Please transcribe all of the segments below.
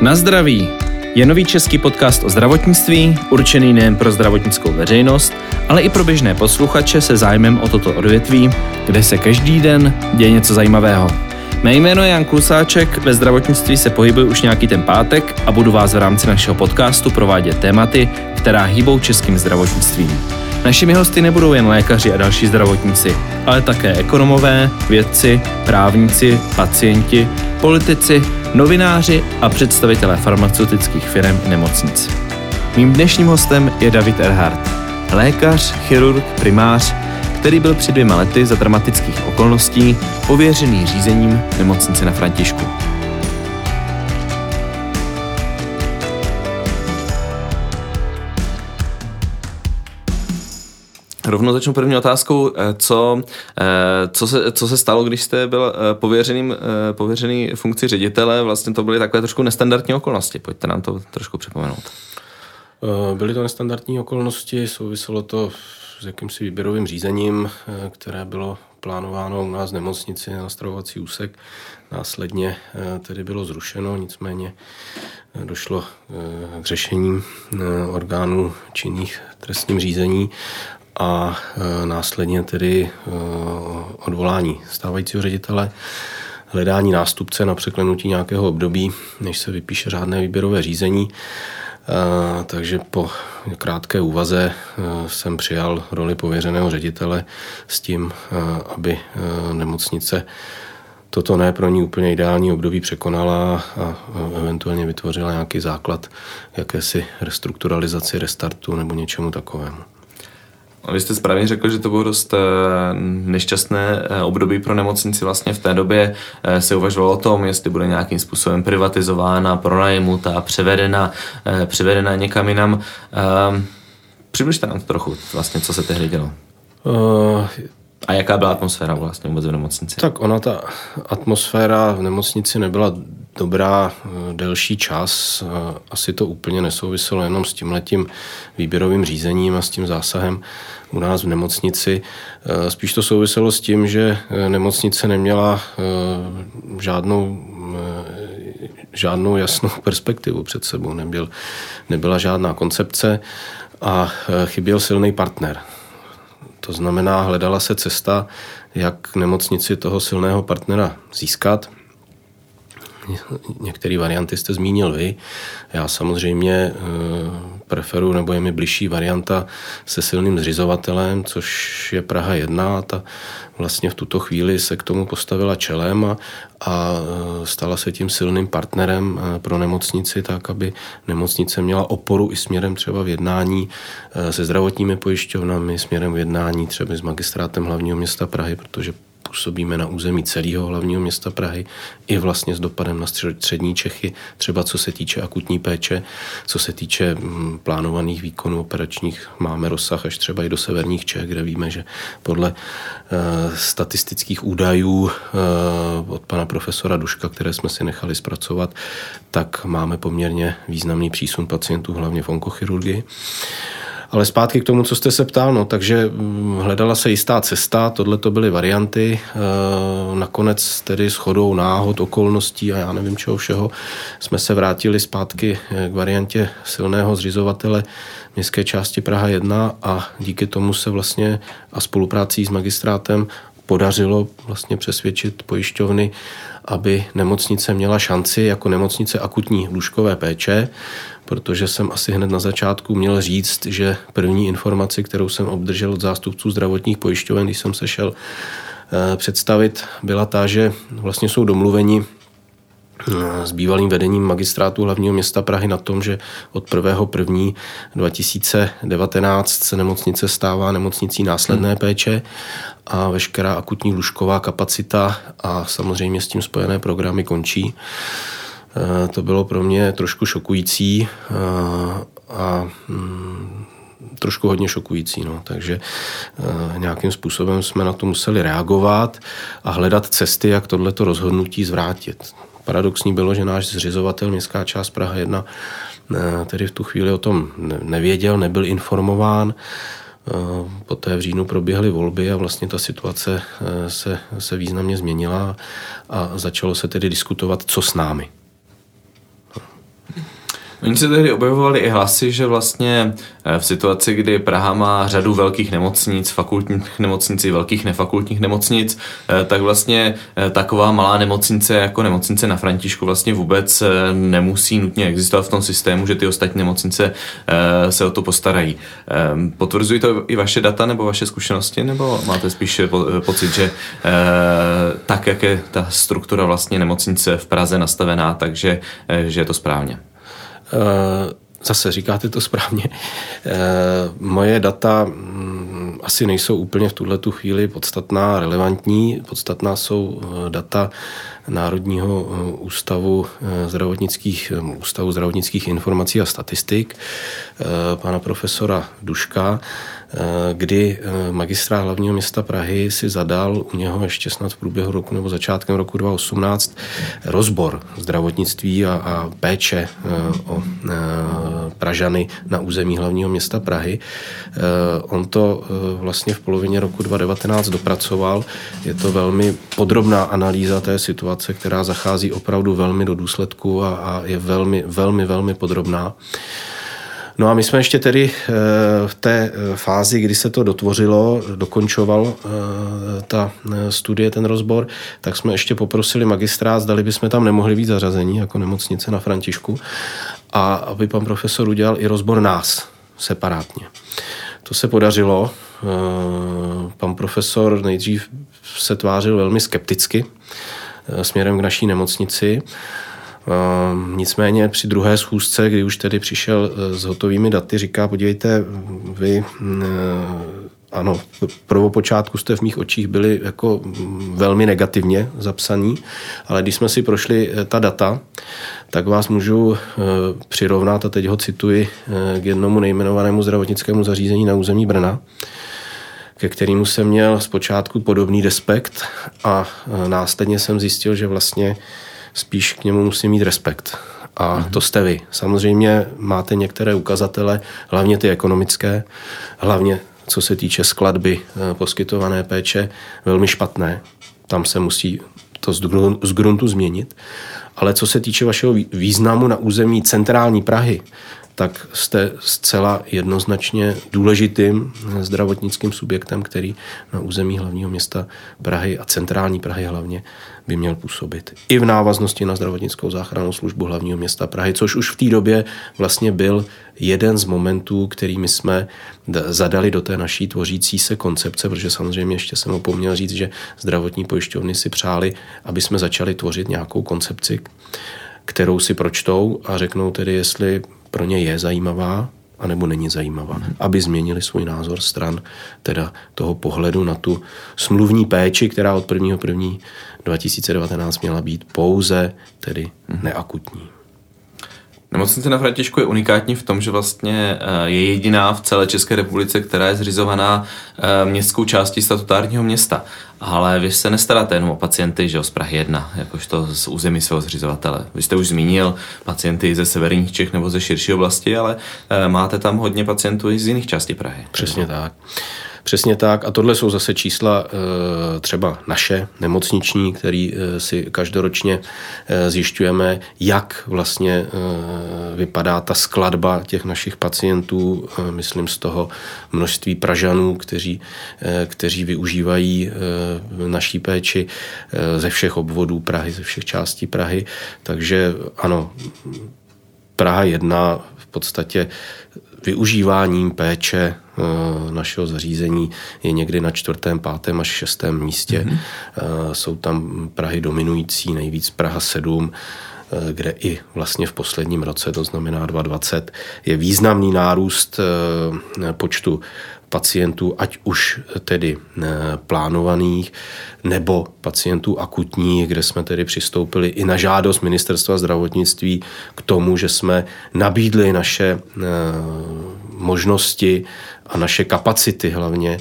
Na zdraví je nový český podcast o zdravotnictví, určený nejen pro zdravotnickou veřejnost, ale i pro běžné posluchače se zájmem o toto odvětví, kde se každý den děje něco zajímavého. Mé jméno je Jan Klusáček, ve zdravotnictví se pohybuji už nějaký ten pátek a budu vás v rámci našeho podcastu provádět tématy, která hýbou českým zdravotnictvím. Našimi hosty nebudou jen lékaři a další zdravotníci, ale také ekonomové, vědci, právníci, pacienti, politici, novináři a představitelé farmaceutických firm i nemocnic. Mým dnešním hostem je David Erhardt, lékař, chirurg, primář, který byl před dvěma lety za dramatických okolností pověřený řízením nemocnice na Františku. Rovnou začnu první otázkou, eh, co, eh, co, se, co se stalo, když jste byl eh, pověřeným, pověřený funkci ředitele, vlastně to byly takové trošku nestandardní okolnosti, pojďte nám to trošku připomenout. Byly to nestandardní okolnosti, souviselo to s jakýmsi výběrovým řízením, které bylo plánováno u nás v nemocnici na stravovací úsek. Následně tedy bylo zrušeno, nicméně došlo k řešením orgánů činných trestním řízení a e, následně tedy e, odvolání stávajícího ředitele, hledání nástupce na překlenutí nějakého období, než se vypíše řádné výběrové řízení. E, takže po krátké úvaze jsem přijal roli pověřeného ředitele s tím, aby nemocnice toto ne pro ní úplně ideální období překonala a eventuálně vytvořila nějaký základ jakési restrukturalizaci, restartu nebo něčemu takovému. Vy jste správně řekl, že to bylo dost eh, nešťastné eh, období pro nemocnici. Vlastně v té době eh, se uvažovalo o tom, jestli bude nějakým způsobem privatizována, pronajmuta, převedena, převedena někam jinam. Přibližte nám trochu, vlastně, co se tehdy dělo. Uh, a jaká byla atmosféra vlastně vůbec v nemocnici? Tak ona ta atmosféra v nemocnici nebyla dobrá eh, delší čas. Eh, asi to úplně nesouviselo jenom s tímhletím výběrovým řízením a s tím zásahem u nás v nemocnici. Eh, spíš to souviselo s tím, že nemocnice neměla žádnou, žádnou jasnou perspektivu před sebou. Nebyl, nebyla žádná koncepce a chyběl silný partner. To znamená, hledala se cesta, jak nemocnici toho silného partnera získat. Některé varianty jste zmínil vy. Já samozřejmě eh, preferuji, nebo je mi bližší varianta se silným zřizovatelem, což je Praha 1 a ta vlastně v tuto chvíli se k tomu postavila čelem a, a e, stala se tím silným partnerem e, pro nemocnici, tak aby nemocnice měla oporu i směrem třeba v jednání se zdravotními pojišťovnami, směrem v jednání třeba s magistrátem hlavního města Prahy, protože působíme na území celého hlavního města Prahy i vlastně s dopadem na střední Čechy, třeba co se týče akutní péče, co se týče mm, plánovaných výkonů operačních, máme rozsah až třeba i do severních Čech, kde víme, že podle uh, statistických údajů uh, od pana profesora Duška, které jsme si nechali zpracovat, tak máme poměrně významný přísun pacientů, hlavně v onkochirurgii. Ale zpátky k tomu, co jste se ptal, no, takže mm, hledala se jistá cesta, tohle to byly varianty, e, nakonec tedy shodou náhod, okolností a já nevím čeho všeho, jsme se vrátili zpátky e, k variantě silného zřizovatele městské části Praha 1 a díky tomu se vlastně a spoluprácí s magistrátem podařilo vlastně přesvědčit pojišťovny, aby nemocnice měla šanci jako nemocnice akutní lůžkové péče, protože jsem asi hned na začátku měl říct, že první informaci, kterou jsem obdržel od zástupců zdravotních pojišťoven, když jsem se šel eh, představit, byla ta, že vlastně jsou domluveni s bývalým vedením magistrátu hlavního města Prahy na tom, že od 1. 2019 se nemocnice stává nemocnicí následné hmm. péče a veškerá akutní lůžková kapacita a samozřejmě s tím spojené programy končí. Eh, to bylo pro mě trošku šokující eh, a mm, trošku hodně šokující. No. Takže e, nějakým způsobem jsme na to museli reagovat a hledat cesty, jak tohleto rozhodnutí zvrátit. Paradoxní bylo, že náš zřizovatel, městská část Praha 1, e, tedy v tu chvíli o tom nevěděl, nebyl informován. E, poté v říjnu proběhly volby a vlastně ta situace se, se významně změnila a začalo se tedy diskutovat, co s námi. Oni se tehdy objevovali i hlasy, že vlastně eh, v situaci, kdy Praha má řadu velkých nemocnic, fakultních nemocnic i velkých nefakultních nemocnic, eh, tak vlastně eh, taková malá nemocnice jako nemocnice na Františku vlastně vůbec nemusí nutně existovat v tom systému, že ty ostatní nemocnice se o to postarají. Potvrzují to i vaše data nebo vaše zkušenosti, nebo máte spíš pocit, že tak, jak je ta struktura vlastně nemocnice v Praze nastavená, takže že je to správně? Eh, zase říkáte to správně. Eh, moje data mm, asi nejsou úplně v tuhle tu chvíli podstatná, relevantní. Podstatná jsou eh, data Národního ústavu zdravotnických, ústavu zdravotnických informací a statistik pana profesora Duška. Eh, kdy eh, magistrát hlavního města Prahy si zadal u něho ještě snad v průběhu roku nebo začátkem roku 2018 rozbor zdravotnictví a, a péče eh, o Pražany na území hlavního města Prahy. On to vlastně v polovině roku 2019 dopracoval. Je to velmi podrobná analýza té situace, která zachází opravdu velmi do důsledku a, a je velmi, velmi, velmi podrobná. No a my jsme ještě tedy eh, v té eh, fázi, kdy se to dotvořilo, dokončoval eh, ta studie, ten rozbor, tak jsme ještě poprosili magistrát, zdali bychom tam nemohli být zařazení jako nemocnice na Františku a aby pan profesor udělal i rozbor nás separátně. To se podařilo. Pan profesor nejdřív se tvářil velmi skepticky směrem k naší nemocnici. Ehm, nicméně při druhé schůzce, kdy už tedy přišel eh, s hotovými daty, říká, podívejte, vy mm, eh, ano, prvopočátku jste v mých očích byli jako mm, velmi negativně zapsaní, ale když jsme si prošli eh, ta data, tak vás můžu přirovnat, a teď ho cituji, k jednomu nejmenovanému zdravotnickému zařízení na území Brna, ke kterému jsem měl zpočátku podobný despekt a následně jsem zjistil, že vlastně spíš k němu musí mít respekt. A mm-hmm. to jste vy. Samozřejmě máte některé ukazatele, hlavně ty ekonomické, hlavně co se týče skladby eh, poskytované péče, velmi špatné. Tam se musí to z gruntu změnit. Ale co se týče vašeho významu na území centrální Prahy, tak jste zcela jednoznačně důležitým zdravotnickým subjektem, který na území hlavního města Prahy a centrální Prahy hlavně by měl působit. I v návaznosti na zdravotnickou záchrannou službu hlavního města Prahy, což už v té době vlastně byl jeden z momentů, kterými jsme zadali do té naší tvořící se koncepce, protože samozřejmě ještě jsem opomněl říct, že zdravotní pojišťovny si přáli, aby jsme začali tvořit nějakou koncepci, kterou si pročtou a řeknou tedy, jestli pro ně je zajímavá, anebo není zajímavá, aby změnili svůj názor stran teda toho pohledu na tu smluvní péči, která od 1. 1. 2019 měla být pouze tedy neakutní. Nemocnice na Františku je unikátní v tom, že vlastně eh, je jediná v celé České republice, která je zřizovaná eh, městskou částí statutárního města. Ale vy se nestaráte jenom o pacienty, že z Prahy 1, jakožto z území svého zřizovatele. Vy jste už zmínil pacienty ze severních Čech nebo ze širší oblasti, ale eh, máte tam hodně pacientů i z jiných částí Prahy. Přesně tak. Přesně tak. A tohle jsou zase čísla eh, třeba naše, nemocniční, který eh, si každoročně eh, zjišťujeme, jak vlastně vypadá ta skladba těch našich pacientů, myslím z toho množství Pražanů, kteří, kteří využívají naší péči ze všech obvodů Prahy, ze všech částí Prahy. Takže ano, Praha 1 v podstatě využíváním péče eh, našeho zařízení je někdy na čtvrtém, pátém až šestém místě. Mm-hmm. Jsou tam Prahy dominující, nejvíc Praha 7, eh, kde i vlastně v posledním roce, to znamená 2020, je významný nárůst počtu pacientů, ať už tedy eh, plánovaných, nebo pacientů akutních, kde jsme tedy přistoupili i na žádost Ministerstva zdravotnictví k tomu, že jsme nabídli naše eh, možnosti a naše kapacity hlavně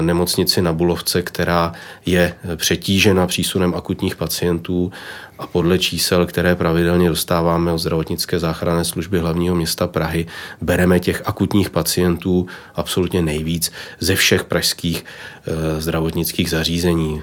nemocnici na Bulovce, která je přetížena přísunem akutních pacientů a podle čísel, které pravidelně dostáváme od zdravotnické záchranné služby hlavního města Prahy, bereme těch akutních pacientů absolutně nejvíc ze všech pražských e, zdravotnických zařízení. E,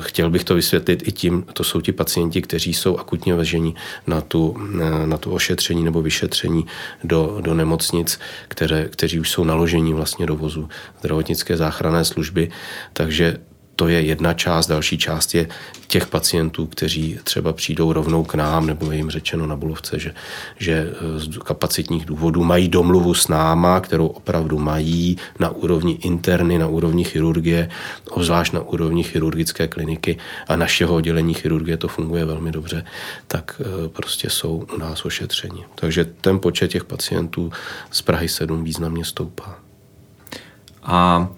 chtěl bych to vysvětlit i tím, to jsou ti pacienti, kteří jsou akutně veženi na tu, e, na tu ošetření nebo vyšetření do, do nemocnic, které, kteří už jsou naložení vlastně do vozu zdravotnické záchranné služby. Takže to je jedna část, další část je těch pacientů, kteří třeba přijdou rovnou k nám, nebo je jim řečeno na Bulovce, že, že z kapacitních důvodů mají domluvu s náma, kterou opravdu mají na úrovni interny, na úrovni chirurgie, obzvlášť na úrovni chirurgické kliniky a našeho oddělení chirurgie to funguje velmi dobře, tak eh, prostě jsou u nás ošetřeni. Takže ten počet těch pacientů z Prahy 7 významně stoupá. A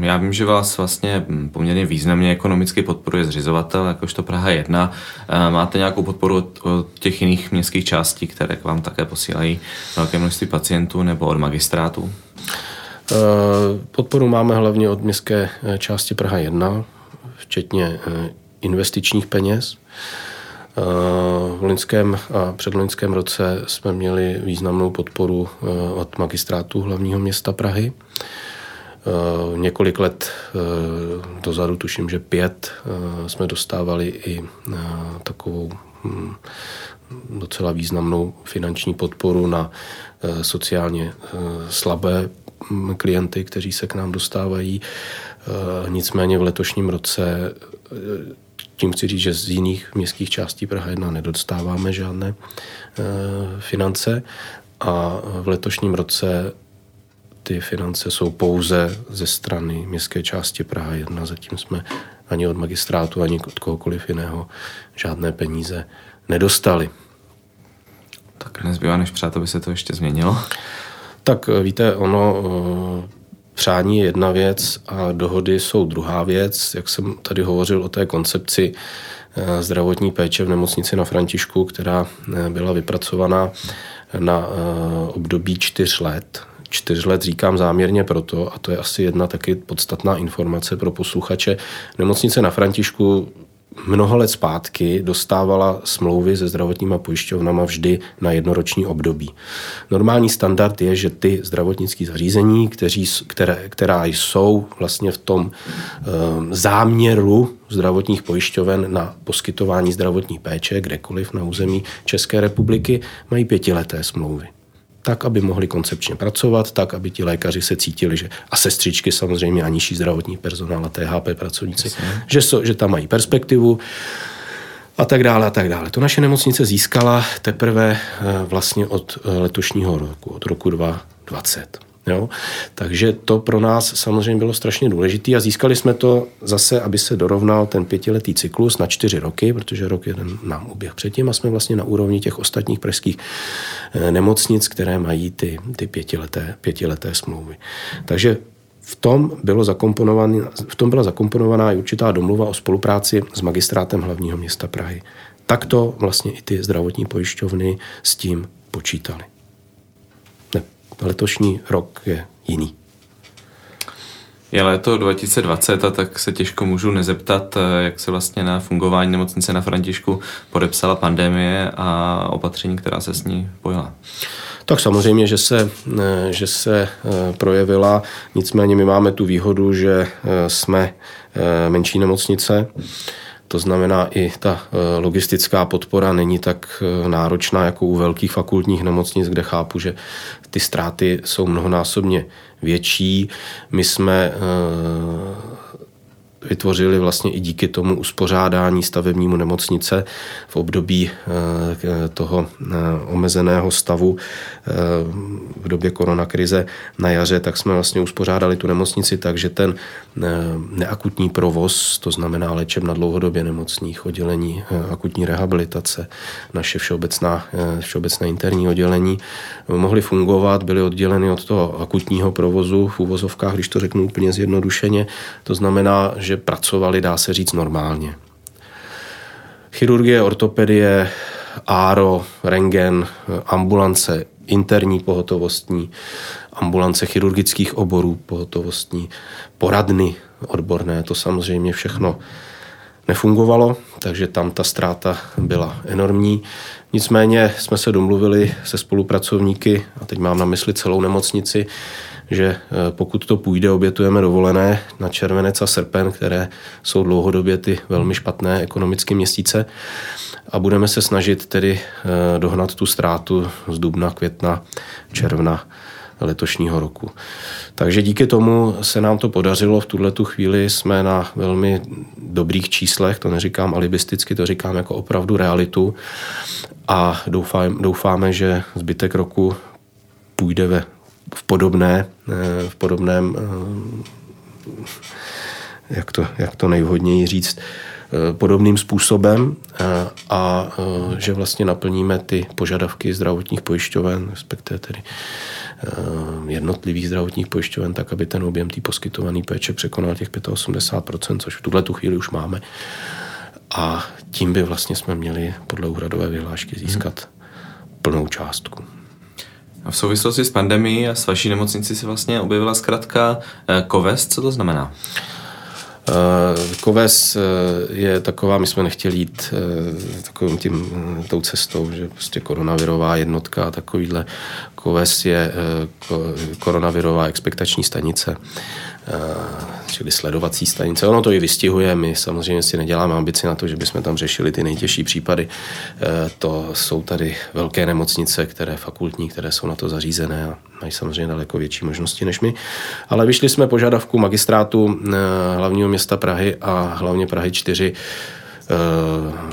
já vím, že vás vlastně poměrně významně ekonomicky podporuje zřizovatel, jakožto Praha 1. Ehm, máte nějakou podporu od, od těch jiných městských částí, které k vám také posílají velké množství pacientů nebo od magistrátu? Ehm, podporu máme hlavně od městské eh, části Praha 1, včetně eh, investičních peněz. V loňském a předloňském roce jsme měli významnou podporu eh, od magistrátu hlavního města Prahy. Eh, několik let eh, dozadu, tuším, že pět, eh, jsme dostávali i takovou hm, docela významnou finanční podporu na sociálně slabé hm, klienty, kteří se k nám dostávají. Nicméně v letošním roce, tím chci říct, že z jiných městských částí Praha 1 nedostáváme žádné finance a v letošním roce ty finance jsou pouze ze strany městské části Praha 1. Zatím jsme ani od magistrátu, ani od kohokoliv jiného žádné peníze nedostali. Tak nezbývá než přát, aby se to ještě změnilo. Tak eh, víte, ono eh, přání je jedna věc a dohody jsou druhá věc. Jak jsem tady hovořil o té koncepci eh, zdravotní péče v nemocnici na Františku, která byla vypracovaná na období čtyř let, čtyř let říkám záměrně proto, a to je asi jedna taky podstatná informace pro posluchače. Nemocnice na Františku mnoho let zpátky dostávala smlouvy se zdravotníma pojišťovnama vždy na jednoroční období. Normální standard je, že ty zdravotnické zařízení, kteří, které, která jsou vlastně v tom e, záměru zdravotních pojišťoven na poskytování zdravotní péče kdekoliv na území České republiky, mají pětileté smlouvy tak, aby mohli koncepčně pracovat, tak, aby ti lékaři se cítili, že a sestřičky samozřejmě a nižší zdravotní personál a THP pracovníci, že, so, že tam mají perspektivu a tak dále a tak dále. To naše nemocnice získala teprve eh, vlastně od eh, letošního roku, od roku 2020. Jo? Takže to pro nás samozřejmě bylo strašně důležité a získali jsme to zase, aby se dorovnal ten pětiletý cyklus na čtyři roky, protože rok jeden nám uběh předtím a jsme vlastně na úrovni těch ostatních pražských eh, nemocnic, které mají ty, ty pětileté, pětileté smlouvy. Takže v tom, bylo v tom byla zakomponovaná i určitá domluva o spolupráci s magistrátem hlavního města Prahy. Takto vlastně i ty zdravotní pojišťovny s tím počítali letošní rok je jiný. Je léto 2020 a tak se těžko můžu nezeptat, eh, jak se vlastně na fungování nemocnice na Františku podepsala pandemie a opatření, která se s ní pojila. Tak samozřejmě, že se, eh, že se eh, projevila, nicméně my máme tu výhodu, že jsme menší nemocnice, to znamená, i ta e, logistická podpora není tak e, náročná jako u velkých fakultních nemocnic, kde chápu, že ty ztráty jsou mnohonásobně větší. My jsme e, vytvořili vlastně i díky tomu uspořádání stavebnímu nemocnice v období eh, toho eh, omezeného stavu eh, v době koronakrize na jaře, tak jsme vlastně uspořádali tu nemocnici tak, že ten neakutní provoz, to znamená léčebna dlouhodobě nemocných, oddělení akutní rehabilitace, naše všeobecná, všeobecné interní oddělení, mohly fungovat, byly odděleny od toho akutního provozu v úvozovkách, když to řeknu úplně zjednodušeně. To znamená, že že pracovali, dá se říct, normálně. Chirurgie, ortopedie, áro, rengen, ambulance interní pohotovostní, ambulance chirurgických oborů pohotovostní, poradny odborné, to samozřejmě všechno nefungovalo, takže tam ta ztráta byla enormní. Nicméně jsme se domluvili se spolupracovníky, a teď mám na mysli celou nemocnici, že eh, pokud to půjde, obětujeme dovolené na červenec a srpen, které jsou dlouhodobě ty velmi špatné ekonomické měsíce a budeme se snažit tedy eh, dohnat tu ztrátu z dubna, května, června letošního roku. Takže díky tomu se nám to podařilo. V tuhle tu chvíli jsme na velmi dobrých číslech, to neříkám alibisticky, to říkám jako opravdu realitu a doufáme, doufáme že zbytek roku půjde ve, v, podobné, eh, v podobném, eh, jak to, jak to nejvhodněji říct, eh, podobným způsobem a že vlastně naplníme ty požadavky zdravotních pojišťoven, respektive tedy jednotlivých zdravotních pojišťoven, tak aby ten objem té poskytované péče překonal těch 85%, což v tuhle tu chvíli už máme. A tím by vlastně jsme měli podle úhradové vyhlášky získat plnou částku. A v souvislosti s pandemí a s vaší nemocnici se vlastně objevila zkrátka COVES. Co to znamená? Koves eh, je taková, my jsme nechtěli jít eh, takovým tím, eh, tou cestou, že prostě koronavirová jednotka a takovýhle. Koves je koronavirová expektační stanice čili sledovací stanice. Ono to i vystihuje, my samozřejmě si neděláme ambici na to, že bychom tam řešili ty nejtěžší případy. To jsou tady velké nemocnice, které fakultní, které jsou na to zařízené a mají samozřejmě daleko větší možnosti než my. Ale vyšli jsme požadavku magistrátu hlavního města Prahy a hlavně Prahy 4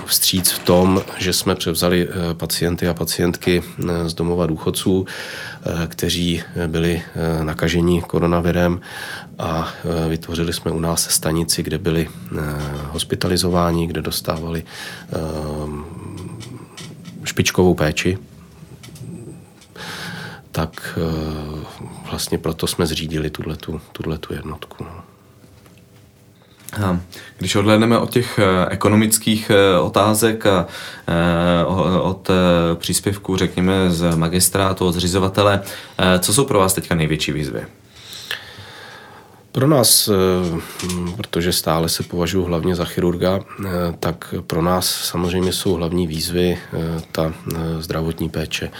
vstříc v tom, že jsme převzali pacienty a pacientky z domova důchodců, kteří byli nakaženi koronavirem a vytvořili jsme u nás stanici, kde byli hospitalizováni, kde dostávali špičkovou péči. Tak vlastně proto jsme zřídili tuto jednotku. No. Když odhlédneme od těch ekonomických otázek a od příspěvků, řekněme, z magistrátu, od zřizovatele, co jsou pro vás teďka největší výzvy? Pro nás, eh, protože stále se považuji hlavně za chirurga, eh, tak pro nás samozřejmě jsou hlavní výzvy eh, ta zdravotní péče.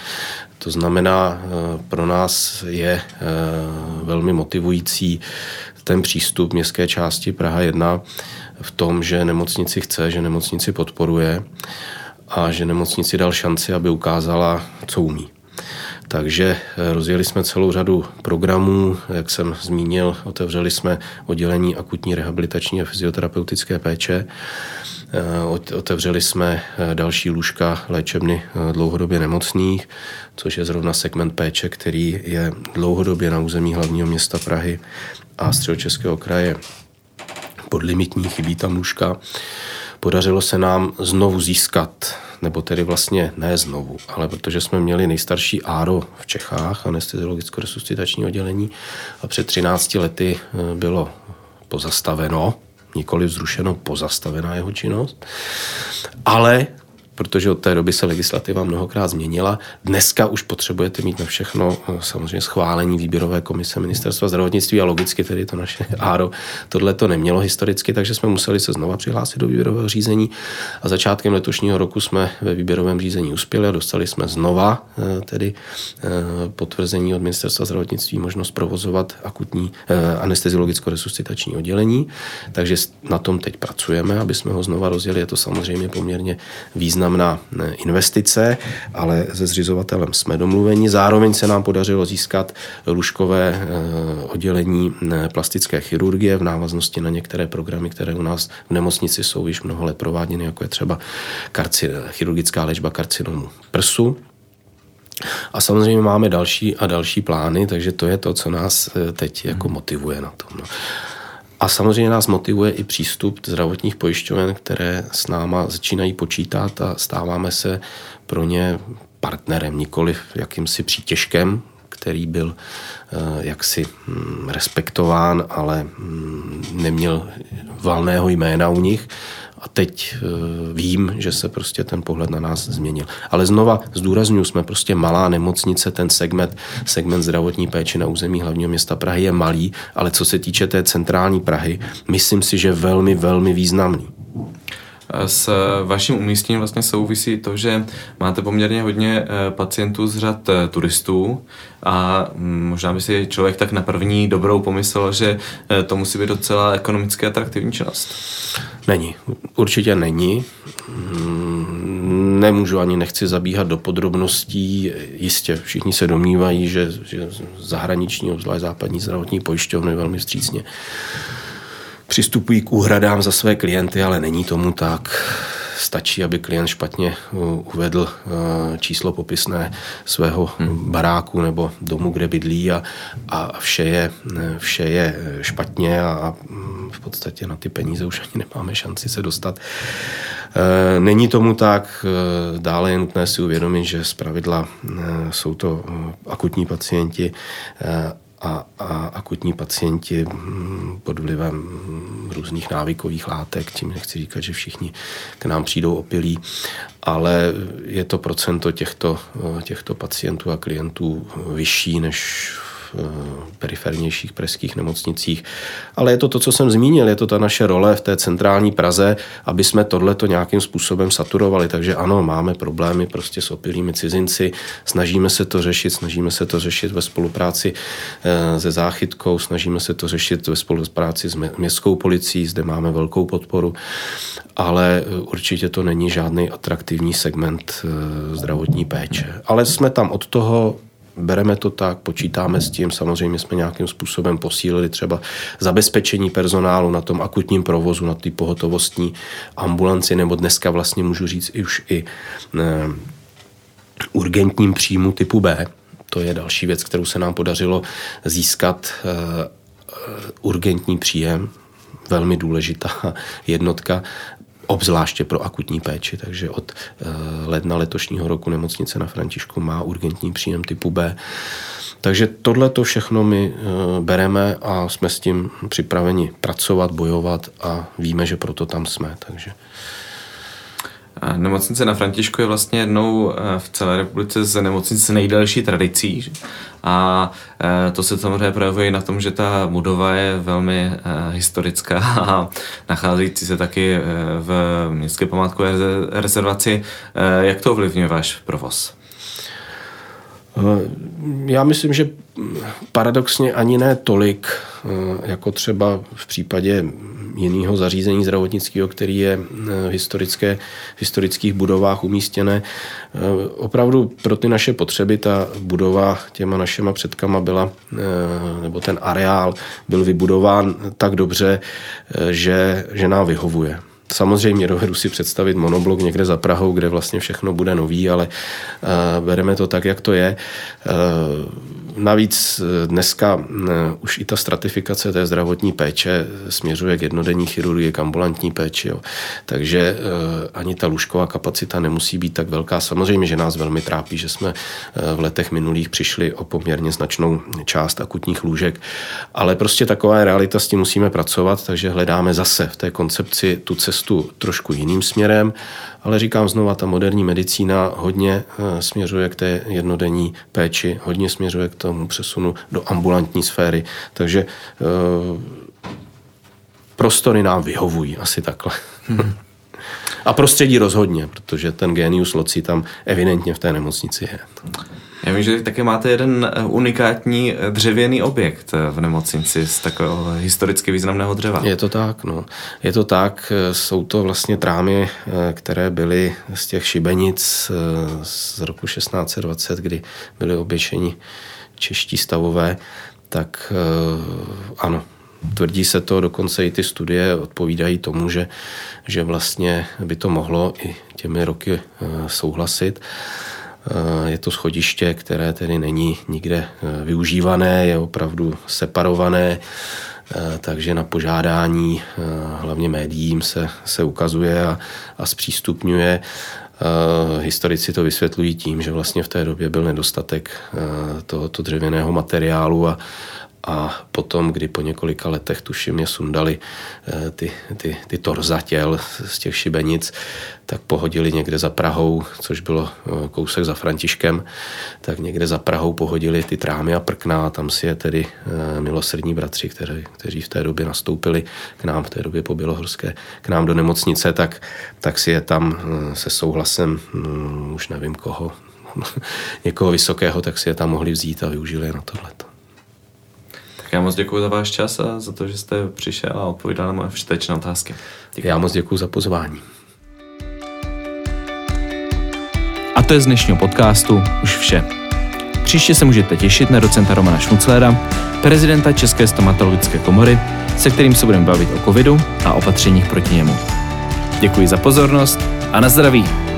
To znamená, pro nás je velmi motivující ten přístup městské části Praha 1 v tom, že nemocnici chce, že nemocnici podporuje a že nemocnici dal šanci, aby ukázala, co umí. Takže eh, rozjeli jsme celou řadu programů, jak jsem zmínil, otevřeli jsme oddělení akutní rehabilitační a fyzioterapeutické péče, eh, otevřeli jsme eh, další lůžka léčebny dlouhodobě nemocných, což je zrovna segment péče, který je dlouhodobě na území hlavního města Prahy a středočeského kraje podlimitní, chybí tam lůžka. Podařilo se nám znovu získat nebo tedy vlastně ne znovu, ale protože jsme měli nejstarší áro v Čechách, anesteziologicko-resuscitační oddělení a před 13 lety eh, bylo pozastaveno, nikoli zrušeno, pozastavená jeho činnost, ale protože od té doby se legislativa mnohokrát změnila. Dneska už potřebujete mít na všechno eh, samozřejmě schválení výběrové komise ministerstva zdravotnictví a logicky tedy to naše ARO tohle to nemělo historicky, takže jsme museli se znova přihlásit do výběrového řízení a začátkem letošního roku jsme ve výběrovém řízení uspěli a dostali jsme znova eh, tedy eh, potvrzení od ministerstva zdravotnictví možnost provozovat akutní anesteziologicko-resuscitační oddělení, takže na tom teď pracujeme, aby jsme ho znova rozjeli. Je to samozřejmě poměrně významné významná investice, ale se zřizovatelem jsme domluveni. Zároveň se nám podařilo získat lůžkové eh, oddělení eh, plastické chirurgie v návaznosti na některé programy, které u nás v nemocnici jsou již mnoho let prováděny, jako je třeba karci, chirurgická léčba karcinomu prsu, a samozřejmě máme další a další plány, takže to je to, co nás eh, teď jako motivuje na tom. No. A samozřejmě nás motivuje i přístup zdravotních pojišťoven, které s náma začínají počítat a stáváme se pro ně partnerem, nikoli jakýmsi přítěžkem, který byl eh, jaksi hm, respektován, ale hm, neměl valného jména u nich A teď vím, že se prostě ten pohled na nás změnil. Ale znova zdůraznuju, jsme prostě malá nemocnice, ten segment, segment zdravotní péče na území hlavního města Prahy je malý, ale co se týče té centrální Prahy, myslím si, že velmi, velmi významný. S vaším umístěním vlastně souvisí to, že máte poměrně hodně eh, pacientů z řad eh, turistů a mm, možná by si člověk tak na první dobrou pomyslel, že eh, to musí být docela ekonomicky atraktivní činnost. Není. Určitě není. Mm, nemůžu ani nechci zabíhat do podrobností. Jistě všichni se domnívají, že, že zahraniční, obzvlášť západní zdravotní pojišťovny velmi vstřícně přistupují k úhradám za své klienty, ale není tomu tak. Stačí, aby klient špatně uvedl uh, číslo popisné svého baráku nebo domu, kde bydlí a, a vše, je, vše je špatně a, v podstatě na ty peníze už ani nemáme šanci se dostat. Uh, není tomu tak. Uh, dále je nutné si uvědomit, že zpravidla jsou to akutní pacienti a, a akutní pacienti mm, pod vlivem různých návykových látek, tím nechci říkat, že všichni k nám přijdou opilí, ale je to procento těchto, těchto pacientů a klientů vyšší než Eh, perifernějších pražských nemocnicích. Ale je to to, co jsem zmínil, je to ta naše role v té centrální Praze, aby jsme tohle to nějakým způsobem saturovali. Takže ano, máme problémy prostě s opilými cizinci, snažíme se to řešit, snažíme se to řešit ve spolupráci eh, se záchytkou, snažíme se to řešit ve spolupráci s městskou policií, zde máme velkou podporu, ale eh, určitě to není žádný atraktivní segment zdravotní péče. Ale jsme tam od toho, bereme to tak, počítáme s tím, samozřejmě jsme nějakým způsobem posílili třeba zabezpečení personálu na tom akutním provozu, na té pohotovostní ambulanci, nebo dneska vlastně můžu říct i už i ne, urgentním příjmu typu B. To je další věc, kterou se nám podařilo získat uh, urgentní příjem, velmi důležitá jednotka obzvláště pro akutní péči. Takže od eh, ledna letošního roku nemocnice na Františku má urgentní příjem typu B. Takže tohle to všechno my eh, bereme a jsme s tím připraveni pracovat, bojovat a víme, že proto tam jsme. Takže Nemocnice na Františku je vlastně jednou eh, v celé republice z nemocnice nejdelší tradicí a eh, to se samozřejmě projevuje na tom, že ta budova je velmi eh, historická a nacházející se taky v městské památkové rezervaci. Jak to ovlivňuje váš provoz? Já myslím, že paradoxně ani ne tolik, jako třeba v případě jiného zařízení zdravotnického, který je v, historické, v historických budovách umístěné. Eh, opravdu pro ty naše potřeby ta budova těma našima předkama byla, eh, nebo ten areál byl vybudován tak dobře, že, že nám vyhovuje. Samozřejmě dovedu si představit monoblok někde za Prahou, kde vlastně všechno bude nový, ale uh, bereme to tak, jak to je. Uh, Navíc eh, dneska eh, už i ta stratifikace té zdravotní péče směřuje k jednodenní chirurgii, k ambulantní péči. Jo. Takže eh, ani ta lůžková kapacita nemusí být tak velká. Samozřejmě, že nás velmi trápí, že jsme v letech minulých přišli o poměrně značnou část akutních lůžek, ale prostě taková je realita, s tím musíme pracovat, takže hledáme zase v té koncepci tu cestu trošku jiným směrem ale říkám znova, ta moderní medicína hodně eh, směřuje k té jednodenní péči, hodně směřuje k tomu přesunu do ambulantní sféry, takže eh, prostory nám vyhovují, asi takhle. Hmm. A prostředí rozhodně, protože ten genius loci tam evidentně v té nemocnici je. Já vím, že také máte jeden eh, unikátní eh, dřevěný objekt eh, v nemocnici z takového historicky významného dřeva. Je to tak, no. Je to tak, jsou to vlastně trámy, které byly z těch šibenic z roku 1620, kdy byly oběšeni čeští stavové, tak ano, Tvrdí se to, dokonce i ty studie odpovídají tomu, že, že vlastně by to mohlo i těmi roky souhlasit. Je to schodiště, které tedy není nikde eh, využívané, je opravdu separované, eh, takže na požádání eh, hlavně médiím se, se ukazuje a, a zpřístupňuje. Historici to vysvětlují tím, že vlastně v té době byl nedostatek tohoto dřevěného materiálu a, a potom, kdy po několika letech, tuším, je sundali eh, ty, ty, ty torza těl z těch šibenic, tak pohodili někde za Prahou, což bylo eh, kousek za Františkem, tak někde za Prahou pohodili ty trámy a prkna a tam si je tedy eh, milosrdní bratři, kteří, kteří v té době nastoupili k nám, v té době po Bělohorské, k nám do nemocnice, tak, tak si je tam se souhlasem, hm, už nevím koho, někoho vysokého, tak si je tam mohli vzít a využili je na tohleto. Tak já moc děkuji za váš čas a za to, že jste přišel a odpovídal na moje všetečné otázky. Děkuji. Já moc děkuji za pozvání. A to je z dnešního podcastu už vše. Příště se můžete těšit na docenta Romana Šmuclera, prezidenta České stomatologické komory, se kterým se budeme bavit o covidu a opatřeních proti němu. Děkuji za pozornost a na zdraví.